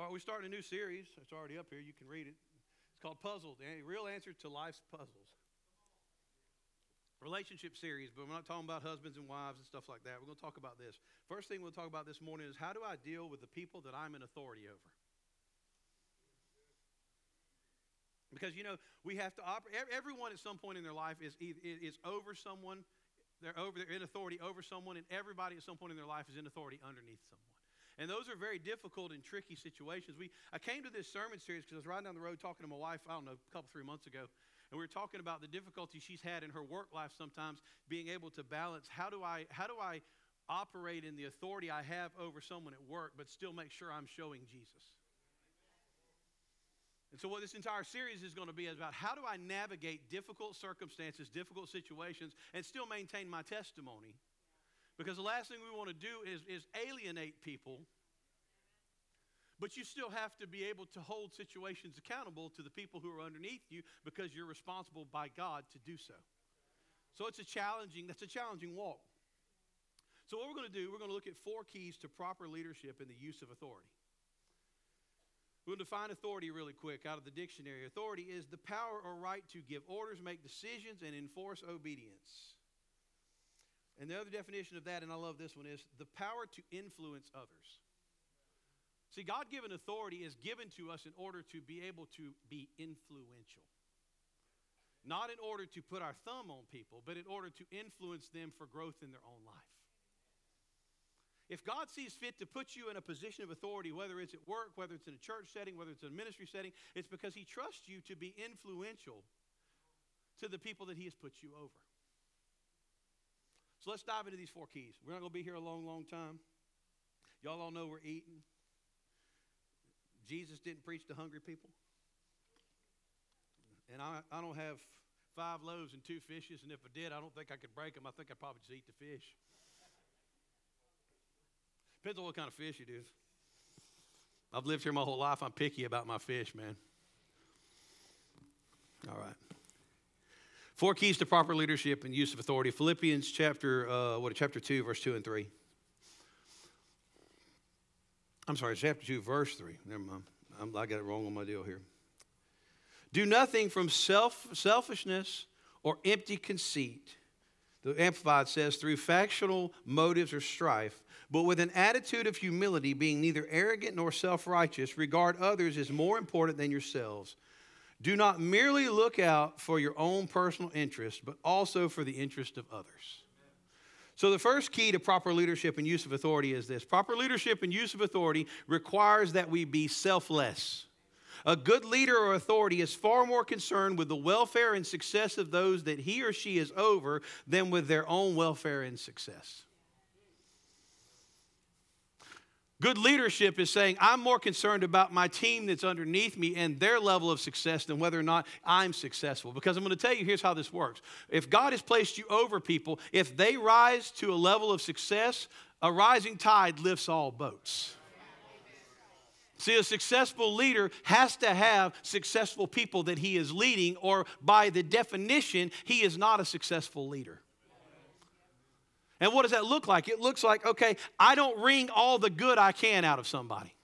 All right, we're starting a new series. It's already up here. You can read it. It's called Puzzled, a real answer to life's puzzles. Relationship series, but we're not talking about husbands and wives and stuff like that. We're going to talk about this. First thing we'll talk about this morning is how do I deal with the people that I'm in authority over? Because you know we have to operate. Everyone at some point in their life is is over someone. They're over. They're in authority over someone, and everybody at some point in their life is in authority underneath someone. And those are very difficult and tricky situations. We I came to this sermon series because I was riding down the road talking to my wife. I don't know, a couple three months ago, and we were talking about the difficulty she's had in her work life sometimes being able to balance how do I how do I operate in the authority I have over someone at work, but still make sure I'm showing Jesus. And so, what this entire series is going to be is about how do I navigate difficult circumstances, difficult situations, and still maintain my testimony? Because the last thing we want to do is, is alienate people, but you still have to be able to hold situations accountable to the people who are underneath you because you're responsible by God to do so. So, it's a challenging, that's a challenging walk. So, what we're going to do, we're going to look at four keys to proper leadership in the use of authority. We'll define authority really quick out of the dictionary. Authority is the power or right to give orders, make decisions, and enforce obedience. And the other definition of that, and I love this one, is the power to influence others. See, God given authority is given to us in order to be able to be influential. Not in order to put our thumb on people, but in order to influence them for growth in their own life. If God sees fit to put you in a position of authority, whether it's at work, whether it's in a church setting, whether it's in a ministry setting, it's because He trusts you to be influential to the people that He has put you over. So let's dive into these four keys. We're not going to be here a long, long time. Y'all all know we're eating. Jesus didn't preach to hungry people. And I, I don't have five loaves and two fishes, and if I did, I don't think I could break them. I think I'd probably just eat the fish. Depends on what kind of fish it is. I've lived here my whole life. I'm picky about my fish, man. All right. Four keys to proper leadership and use of authority. Philippians chapter uh, what? Chapter two, verse two and three. I'm sorry, chapter two, verse three. Never mind. I'm, I got it wrong on my deal here. Do nothing from self selfishness or empty conceit. The Amplified says through factional motives or strife, but with an attitude of humility, being neither arrogant nor self righteous, regard others as more important than yourselves. Do not merely look out for your own personal interest, but also for the interest of others. So, the first key to proper leadership and use of authority is this proper leadership and use of authority requires that we be selfless. A good leader or authority is far more concerned with the welfare and success of those that he or she is over than with their own welfare and success. Good leadership is saying, I'm more concerned about my team that's underneath me and their level of success than whether or not I'm successful. Because I'm going to tell you, here's how this works. If God has placed you over people, if they rise to a level of success, a rising tide lifts all boats. See, a successful leader has to have successful people that he is leading, or by the definition, he is not a successful leader. And what does that look like? It looks like, okay, I don't wring all the good I can out of somebody.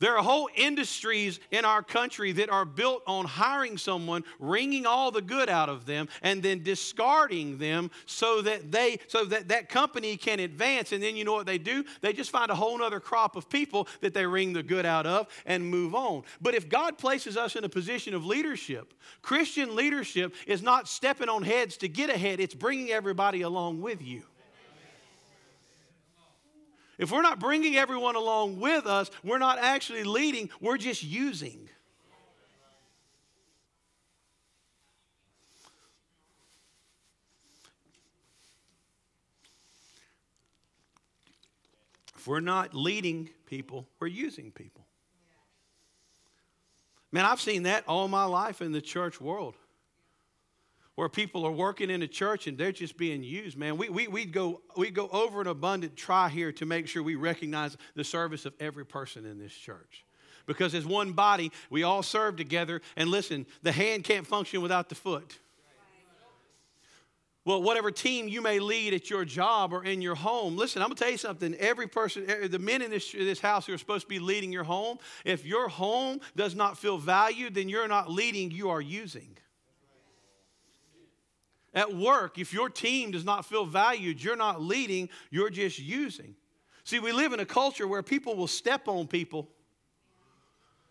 There are whole industries in our country that are built on hiring someone, wringing all the good out of them, and then discarding them so that they so that that company can advance. And then you know what they do? They just find a whole other crop of people that they wring the good out of and move on. But if God places us in a position of leadership, Christian leadership is not stepping on heads to get ahead, it's bringing everybody along with you. If we're not bringing everyone along with us, we're not actually leading, we're just using. If we're not leading people, we're using people. Man, I've seen that all my life in the church world where people are working in a church and they're just being used, man. We, we, we go, we go over an abundant try here to make sure we recognize the service of every person in this church. Because as one body, we all serve together. And listen, the hand can't function without the foot. Well, whatever team you may lead at your job or in your home, listen, I'm gonna tell you something. Every person, eh, the men in this, this house who are supposed to be leading your home, if your home does not feel valued, then you're not leading, you are using. At work, if your team does not feel valued, you're not leading, you're just using. See, we live in a culture where people will step on people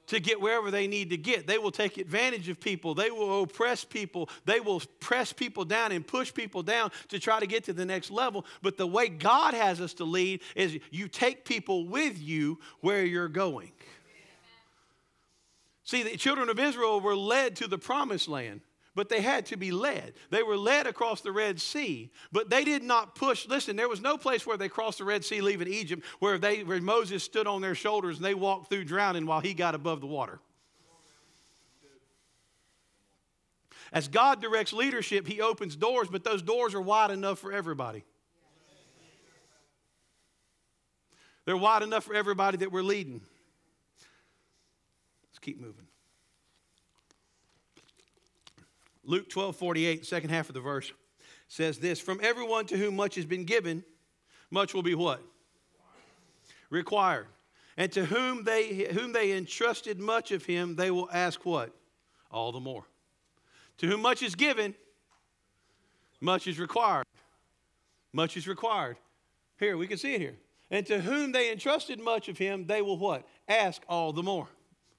to get wherever they need to get. They will take advantage of people. They will oppress people. They will press people down and push people down to try to get to the next level. But the way God has us to lead is you take people with you where you're going. See, the children of Israel were led to the promised land but they had to be led. They were led across the Red Sea, but they did not push. Listen, there was no place where they crossed the Red Sea leaving Egypt where, they, where Moses stood on their shoulders and they walked through drowning while he got above the water. As God directs leadership, He opens doors, but those doors are wide enough for everybody. They're wide enough for everybody that we're leading. Let's keep moving. Luke 12 48, second half of the verse, says this From everyone to whom much has been given, much will be what? Required. And to whom they, whom they entrusted much of him, they will ask what? All the more. To whom much is given, much is required. Much is required. Here, we can see it here. And to whom they entrusted much of him, they will what? Ask all the more.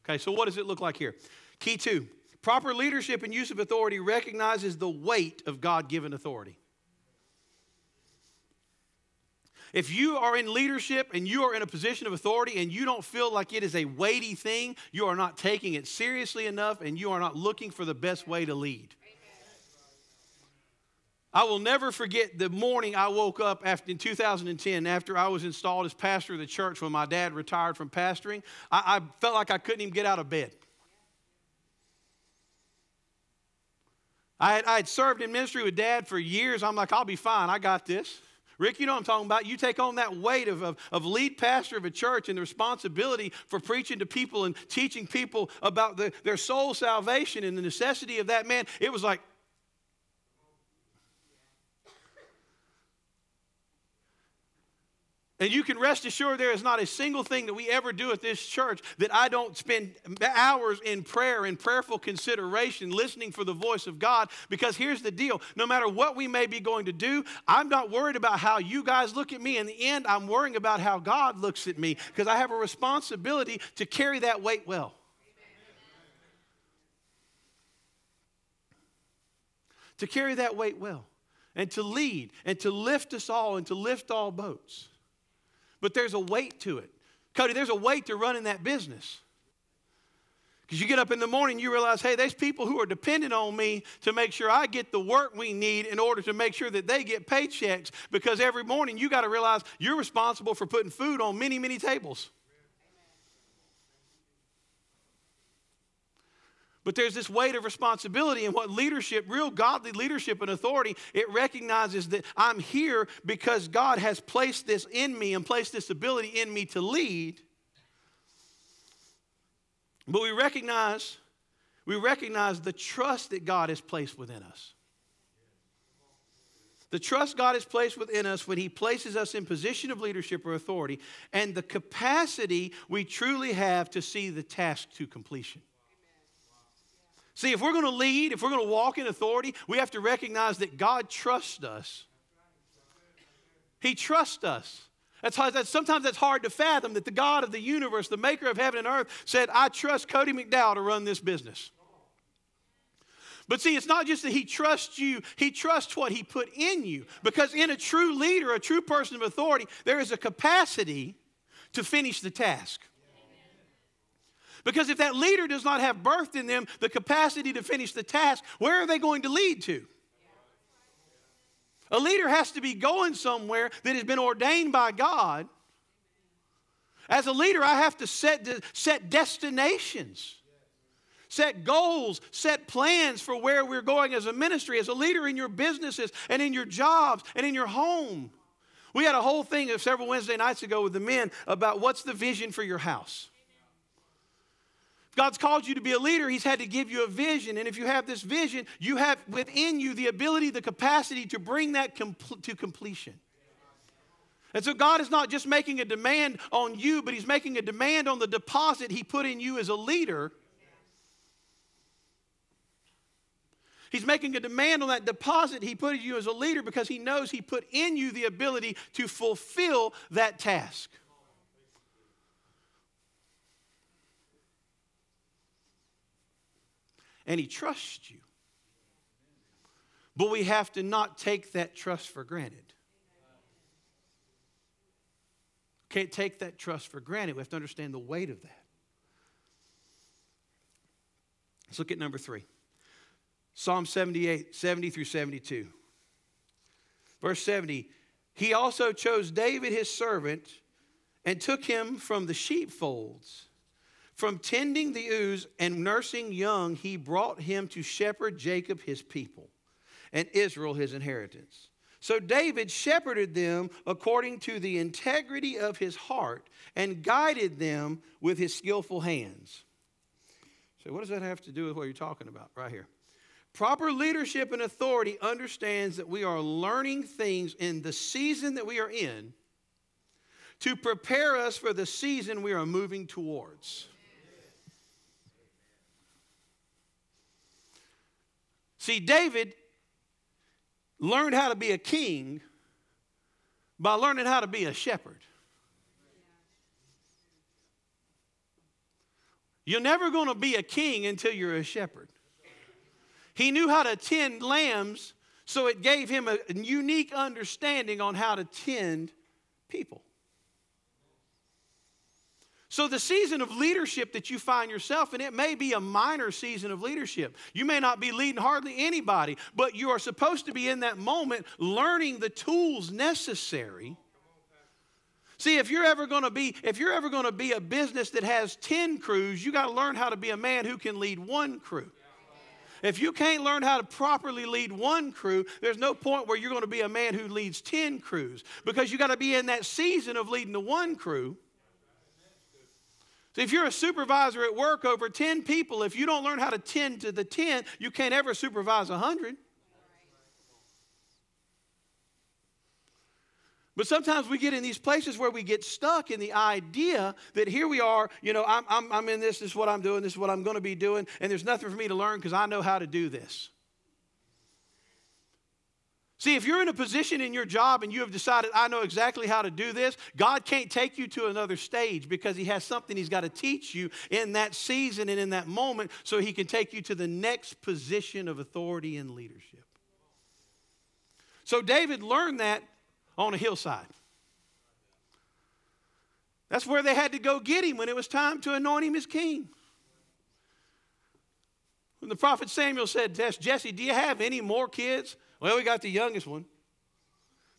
Okay, so what does it look like here? Key two Proper leadership and use of authority recognizes the weight of God given authority. If you are in leadership and you are in a position of authority and you don't feel like it is a weighty thing, you are not taking it seriously enough and you are not looking for the best way to lead. I will never forget the morning I woke up after, in 2010 after I was installed as pastor of the church when my dad retired from pastoring. I, I felt like I couldn't even get out of bed. I had, I had served in ministry with dad for years. I'm like, I'll be fine. I got this. Rick, you know what I'm talking about. You take on that weight of, of, of, lead pastor of a church and the responsibility for preaching to people and teaching people about the, their soul salvation and the necessity of that man. It was like, And you can rest assured there is not a single thing that we ever do at this church that I don't spend hours in prayer and prayerful consideration, listening for the voice of God. Because here's the deal no matter what we may be going to do, I'm not worried about how you guys look at me. In the end, I'm worrying about how God looks at me because I have a responsibility to carry that weight well. To carry that weight well and to lead and to lift us all and to lift all boats but there's a weight to it. Cody, there's a weight to running that business. Because you get up in the morning, you realize, hey, there's people who are dependent on me to make sure I get the work we need in order to make sure that they get paychecks. Because every morning you got to realize you're responsible for putting food on many, many tables. But there's this weight of responsibility and what leadership, real godly leadership and authority, it recognizes that I'm here because God has placed this in me and placed this ability in me to lead. But we recognize, we recognize the trust that God has placed within us. The trust God has placed within us when He places us in position of leadership or authority, and the capacity we truly have to see the task to completion. See, if we're going to lead, if we're going to walk in authority, we have to recognize that God trusts us. He trusts us. That's, that's sometimes that's hard to fathom that the God of the universe, the maker of heaven and earth, said, I trust Cody McDowell to run this business. But see, it's not just that he trusts you, he trusts what he put in you. Because in a true leader, a true person of authority, there is a capacity to finish the task. Because if that leader does not have birthed in them the capacity to finish the task, where are they going to lead to? A leader has to be going somewhere that has been ordained by God. As a leader, I have to set, set destinations, set goals, set plans for where we're going as a ministry, as a leader in your businesses and in your jobs and in your home. We had a whole thing of several Wednesday nights ago with the men about what's the vision for your house. God's called you to be a leader, He's had to give you a vision. And if you have this vision, you have within you the ability, the capacity to bring that compl- to completion. And so God is not just making a demand on you, but He's making a demand on the deposit He put in you as a leader. He's making a demand on that deposit He put in you as a leader because He knows He put in you the ability to fulfill that task. And He trusts you. But we have to not take that trust for granted. Can't take that trust for granted. We have to understand the weight of that. Let's look at number three Psalm 78, 70 through 72. Verse 70 He also chose David his servant and took him from the sheepfolds from tending the ewes and nursing young, he brought him to shepherd Jacob his people and Israel his inheritance. So David shepherded them according to the integrity of his heart and guided them with his skillful hands. So, what does that have to do with what you're talking about right here? Proper leadership and authority understands that we are learning things in the season that we are in to prepare us for the season we are moving towards. See, David learned how to be a king by learning how to be a shepherd. You're never going to be a king until you're a shepherd. He knew how to tend lambs, so it gave him a unique understanding on how to tend people. So, the season of leadership that you find yourself in, it may be a minor season of leadership. You may not be leading hardly anybody, but you are supposed to be in that moment learning the tools necessary. See, if you're ever going to be if you're ever going to be a business that has 10 crews, you got to learn how to be a man who can lead one crew. If you can't learn how to properly lead one crew, there's no point where you're going to be a man who leads 10 crews because you got to be in that season of leading the one crew so if you're a supervisor at work over 10 people, if you don't learn how to tend to the 10, you can't ever supervise 100. But sometimes we get in these places where we get stuck in the idea that here we are, you know, I'm, I'm, I'm in this, this is what I'm doing, this is what I'm going to be doing, and there's nothing for me to learn because I know how to do this. See, if you're in a position in your job and you have decided, I know exactly how to do this, God can't take you to another stage because He has something He's got to teach you in that season and in that moment so He can take you to the next position of authority and leadership. So David learned that on a hillside. That's where they had to go get him when it was time to anoint him as king. When the prophet Samuel said, Jesse, do you have any more kids? Well, we got the youngest one,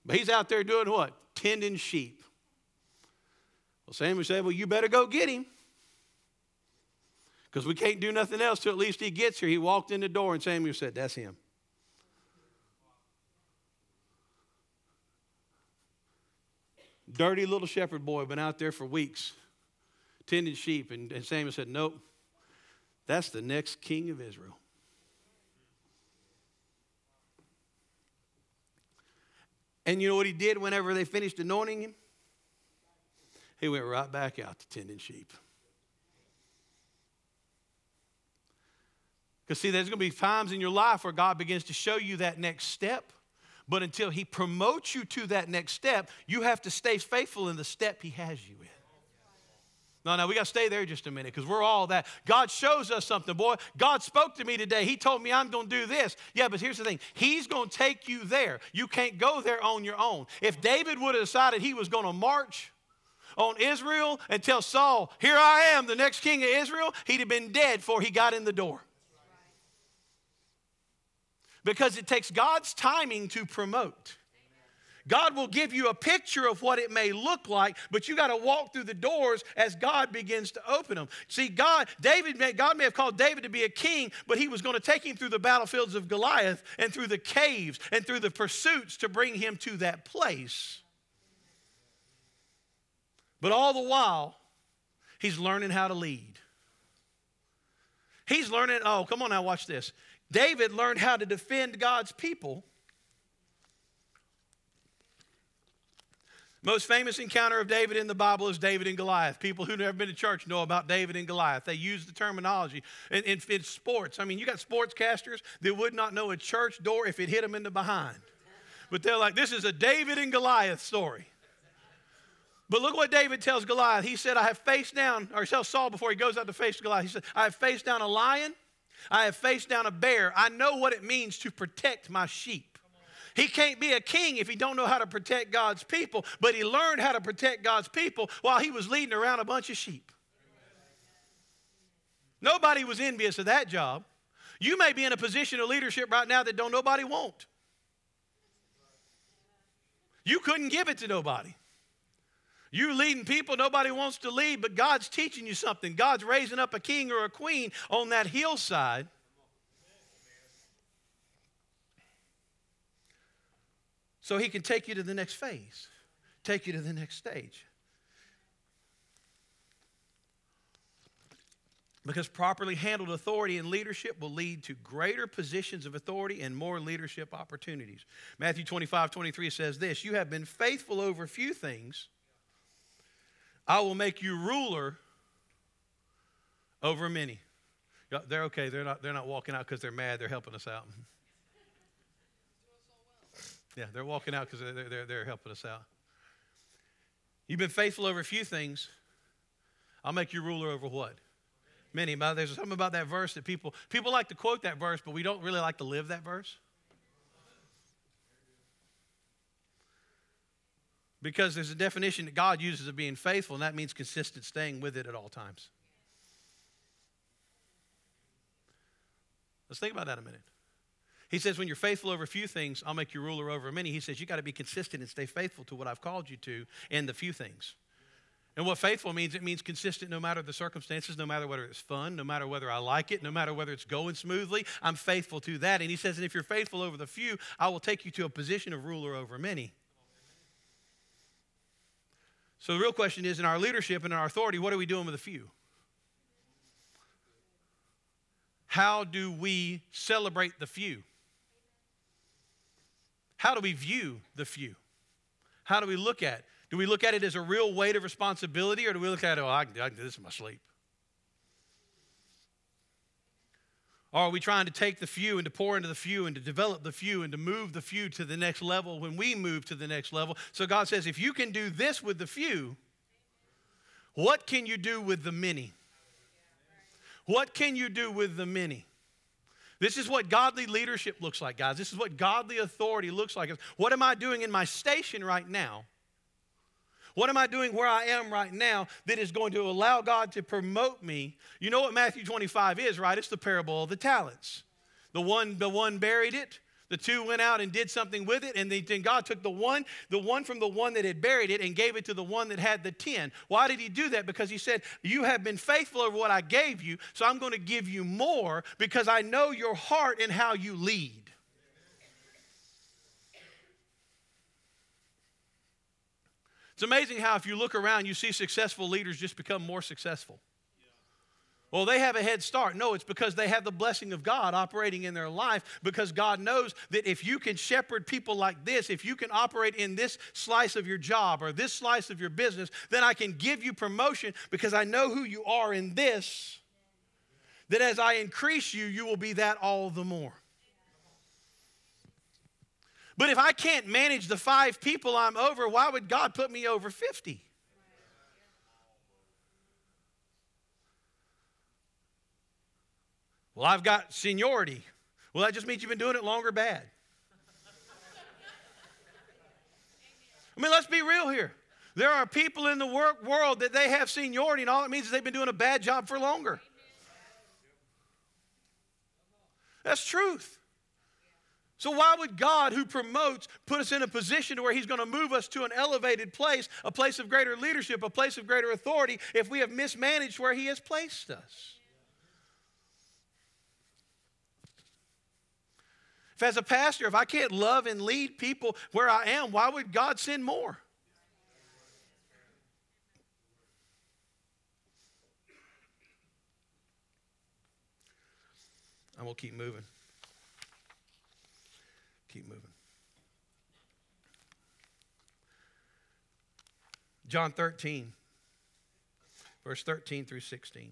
but he's out there doing what? Tending sheep. Well, Samuel said, Well, you better go get him. Because we can't do nothing else till at least he gets here. He walked in the door, and Samuel said, That's him. Dirty little shepherd boy, been out there for weeks tending sheep. And, and Samuel said, Nope, that's the next king of Israel. And you know what he did whenever they finished anointing him? He went right back out to tending sheep. Because, see, there's going to be times in your life where God begins to show you that next step. But until He promotes you to that next step, you have to stay faithful in the step He has you in. No, no, we got to stay there just a minute because we're all that. God shows us something, boy. God spoke to me today. He told me I'm going to do this. Yeah, but here's the thing He's going to take you there. You can't go there on your own. If David would have decided he was going to march, on Israel and tell Saul, Here I am, the next king of Israel, he'd have been dead before he got in the door. Because it takes God's timing to promote. God will give you a picture of what it may look like, but you got to walk through the doors as God begins to open them. See, God, David, may, God may have called David to be a king, but he was going to take him through the battlefields of Goliath and through the caves and through the pursuits to bring him to that place. But all the while, he's learning how to lead. He's learning, oh, come on now, watch this. David learned how to defend God's people. Most famous encounter of David in the Bible is David and Goliath. People who've never been to church know about David and Goliath. They use the terminology. In, in, in sports, I mean, you got sportscasters that would not know a church door if it hit them in the behind. But they're like, this is a David and Goliath story. But look what David tells Goliath. He said, I have faced down, or he tells Saul before he goes out to face Goliath, he said, I have faced down a lion, I have faced down a bear. I know what it means to protect my sheep. He can't be a king if he don't know how to protect God's people, but he learned how to protect God's people while he was leading around a bunch of sheep. Nobody was envious of that job. You may be in a position of leadership right now that don't nobody want. You couldn't give it to nobody. You're leading people nobody wants to lead, but God's teaching you something. God's raising up a king or a queen on that hillside. So he can take you to the next phase, take you to the next stage. Because properly handled authority and leadership will lead to greater positions of authority and more leadership opportunities. Matthew 25, 23 says this You have been faithful over few things I will make you ruler over many. They're okay. They're not, they're not walking out because they're mad. They're helping us out. Yeah, they're walking out because they're, they're, they're helping us out. You've been faithful over a few things. I'll make you ruler over what? Many. There's something about that verse that people people like to quote that verse, but we don't really like to live that verse. Because there's a definition that God uses of being faithful, and that means consistent staying with it at all times. Let's think about that a minute. He says, when you're faithful over a few things, I'll make you ruler over many. He says, you got to be consistent and stay faithful to what I've called you to in the few things. And what faithful means, it means consistent no matter the circumstances, no matter whether it's fun, no matter whether I like it, no matter whether it's going smoothly. I'm faithful to that. And he says, and if you're faithful over the few, I will take you to a position of ruler over many. So the real question is in our leadership and in our authority, what are we doing with the few? How do we celebrate the few? How do we view the few? How do we look at it? Do we look at it as a real weight of responsibility or do we look at it, oh, I can, I can do this in my sleep? Or are we trying to take the few and to pour into the few and to develop the few and to move the few to the next level when we move to the next level? So God says, if you can do this with the few, what can you do with the many? What can you do with the many? This is what godly leadership looks like, guys. This is what godly authority looks like. What am I doing in my station right now what am I doing where I am right now that is going to allow God to promote me? You know what Matthew 25 is, right? It's the parable of the talents. The one, the one buried it. The two went out and did something with it, and then God took the one, the one from the one that had buried it, and gave it to the one that had the ten. Why did He do that? Because He said, "You have been faithful over what I gave you, so I'm going to give you more because I know your heart and how you lead." It's amazing how, if you look around, you see successful leaders just become more successful. Well, they have a head start. No, it's because they have the blessing of God operating in their life because God knows that if you can shepherd people like this, if you can operate in this slice of your job or this slice of your business, then I can give you promotion because I know who you are in this. That as I increase you, you will be that all the more. But if I can't manage the five people I'm over, why would God put me over 50? Well, I've got seniority. Well, that just means you've been doing it longer bad. I mean, let's be real here. There are people in the work world that they have seniority, and all it means is they've been doing a bad job for longer. That's truth. So, why would God, who promotes, put us in a position where He's going to move us to an elevated place, a place of greater leadership, a place of greater authority, if we have mismanaged where He has placed us? As a pastor, if I can't love and lead people where I am, why would God send more? I'm going keep moving. Keep moving. John 13, verse 13 through 16.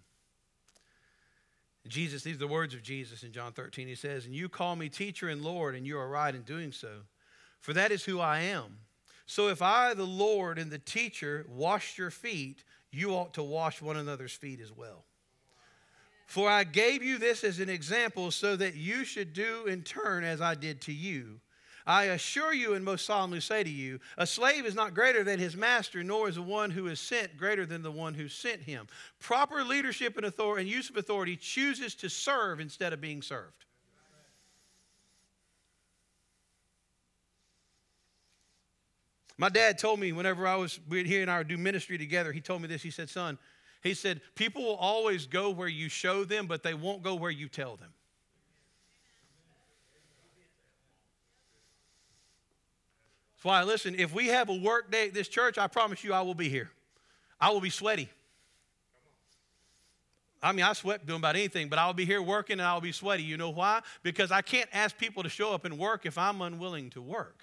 Jesus, these are the words of Jesus in John 13. He says, And you call me teacher and Lord, and you are right in doing so, for that is who I am. So if I, the Lord and the teacher, washed your feet, you ought to wash one another's feet as well. For I gave you this as an example so that you should do in turn as I did to you. I assure you and most solemnly say to you, a slave is not greater than his master, nor is the one who is sent greater than the one who sent him. Proper leadership and, authority, and use of authority chooses to serve instead of being served. My dad told me whenever I was, he and I would do ministry together, he told me this. He said, Son, he said, people will always go where you show them, but they won't go where you tell them. That's why, listen, if we have a work day at this church, I promise you I will be here. I will be sweaty. I mean, I sweat doing about anything, but I'll be here working and I'll be sweaty. You know why? Because I can't ask people to show up and work if I'm unwilling to work.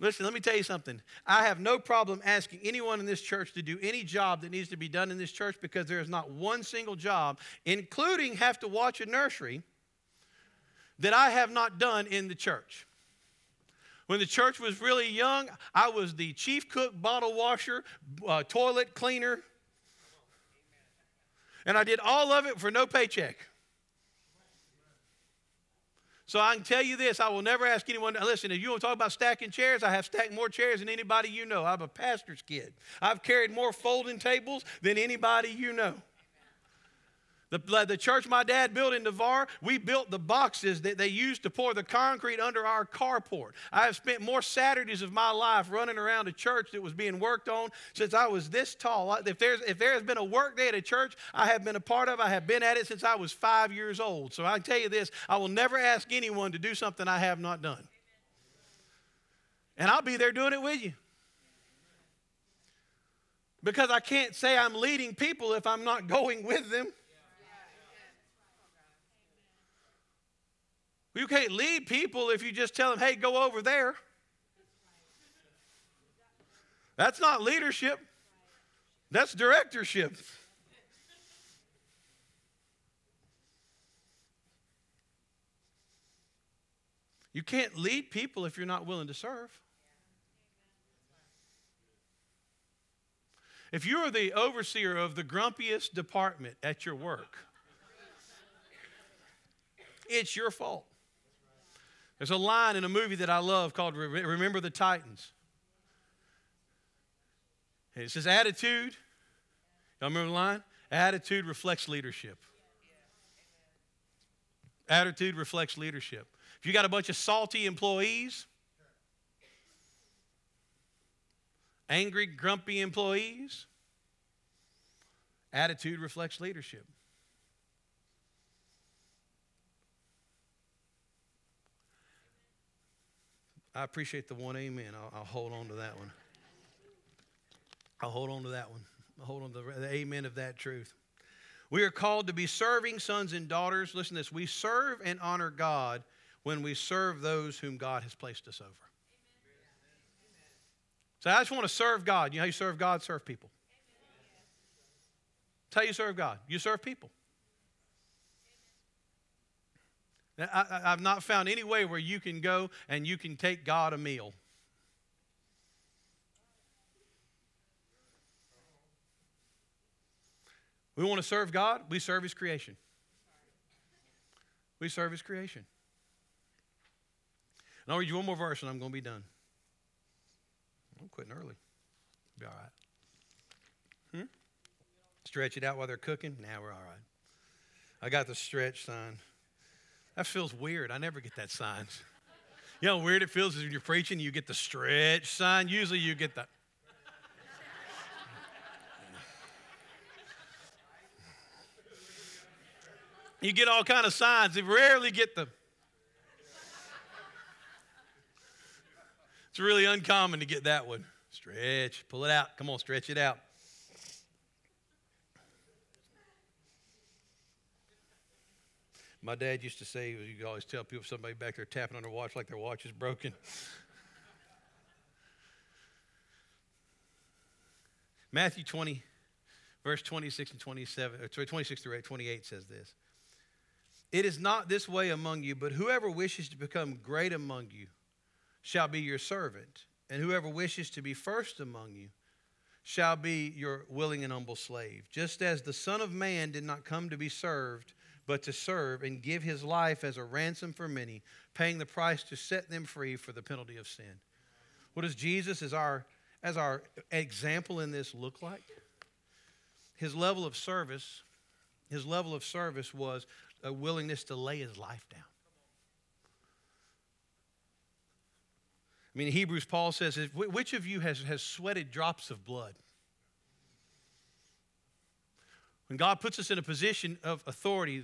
Listen, let me tell you something. I have no problem asking anyone in this church to do any job that needs to be done in this church because there is not one single job, including have to watch a nursery, that I have not done in the church. When the church was really young, I was the chief cook, bottle washer, uh, toilet cleaner. And I did all of it for no paycheck. So I can tell you this I will never ask anyone. Listen, if you want to talk about stacking chairs, I have stacked more chairs than anybody you know. I'm a pastor's kid. I've carried more folding tables than anybody you know. The, the church my dad built in Navarre, we built the boxes that they used to pour the concrete under our carport. I have spent more Saturdays of my life running around a church that was being worked on since I was this tall. If, there's, if there has been a work day at a church I have been a part of, I have been at it since I was five years old. So I tell you this I will never ask anyone to do something I have not done. And I'll be there doing it with you. Because I can't say I'm leading people if I'm not going with them. You can't lead people if you just tell them, hey, go over there. That's not leadership, that's directorship. You can't lead people if you're not willing to serve. If you're the overseer of the grumpiest department at your work, it's your fault. There's a line in a movie that I love called Remember the Titans. And it says, Attitude. Y'all remember the line? Attitude reflects leadership. Attitude reflects leadership. If you got a bunch of salty employees, angry, grumpy employees, attitude reflects leadership. I appreciate the one amen. I'll, I'll, hold on to that one. I'll hold on to that one. I'll hold on to the, the amen of that truth. We are called to be serving sons and daughters. Listen to this. We serve and honor God when we serve those whom God has placed us over. So I just want to serve God. You know how you serve God? Serve people. That's how you serve God. You serve people. I, have not found any way where you can go and you can take God a meal. We want to serve God, we serve His creation. We serve His creation. And I'll read you one more verse and I'm going to be done. I'm quitting early. Be all right. Hmm? Stretch it out while they're cooking? Now nah, we're all right. I got the stretch sign. That feels weird. I never get that sign. You know how weird it feels is when you're preaching, you get the stretch sign. Usually you get the. You get all kind of signs. You rarely get the. It's really uncommon to get that one. Stretch, pull it out. Come on, stretch it out. My dad used to say, you always tell people somebody back there tapping on their watch like their watch is broken. Matthew 20, verse 26 and 27, 26 through 28 says this. It is not this way among you, but whoever wishes to become great among you shall be your servant, and whoever wishes to be first among you shall be your willing and humble slave. Just as the Son of Man did not come to be served, but to serve and give his life as a ransom for many, paying the price to set them free for the penalty of sin. What does Jesus as our as our example in this look like? His level of service, his level of service was a willingness to lay his life down. I mean, Hebrews, Paul says, Which of you has, has sweated drops of blood? When God puts us in a position of authority,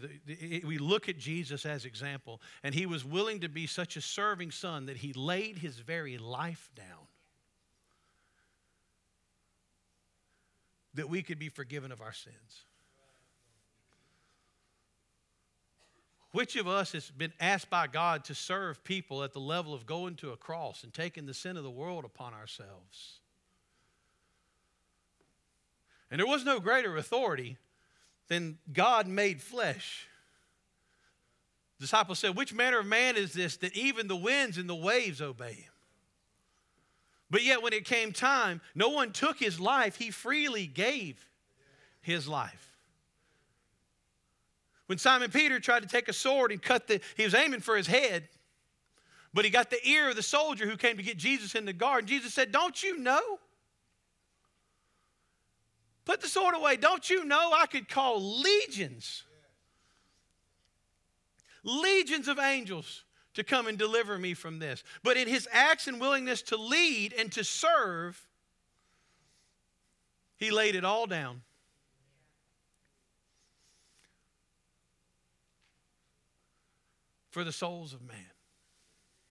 we look at Jesus as example, and he was willing to be such a serving son that he laid his very life down that we could be forgiven of our sins. Which of us has been asked by God to serve people at the level of going to a cross and taking the sin of the world upon ourselves? And there was no greater authority than God made flesh. The disciples said, Which manner of man is this that even the winds and the waves obey him? But yet, when it came time, no one took his life, he freely gave his life. When Simon Peter tried to take a sword and cut the, he was aiming for his head, but he got the ear of the soldier who came to get Jesus in the garden. Jesus said, Don't you know? Put the sword away. Don't you know I could call legions, legions of angels to come and deliver me from this? But in his acts and willingness to lead and to serve, he laid it all down for the souls of man.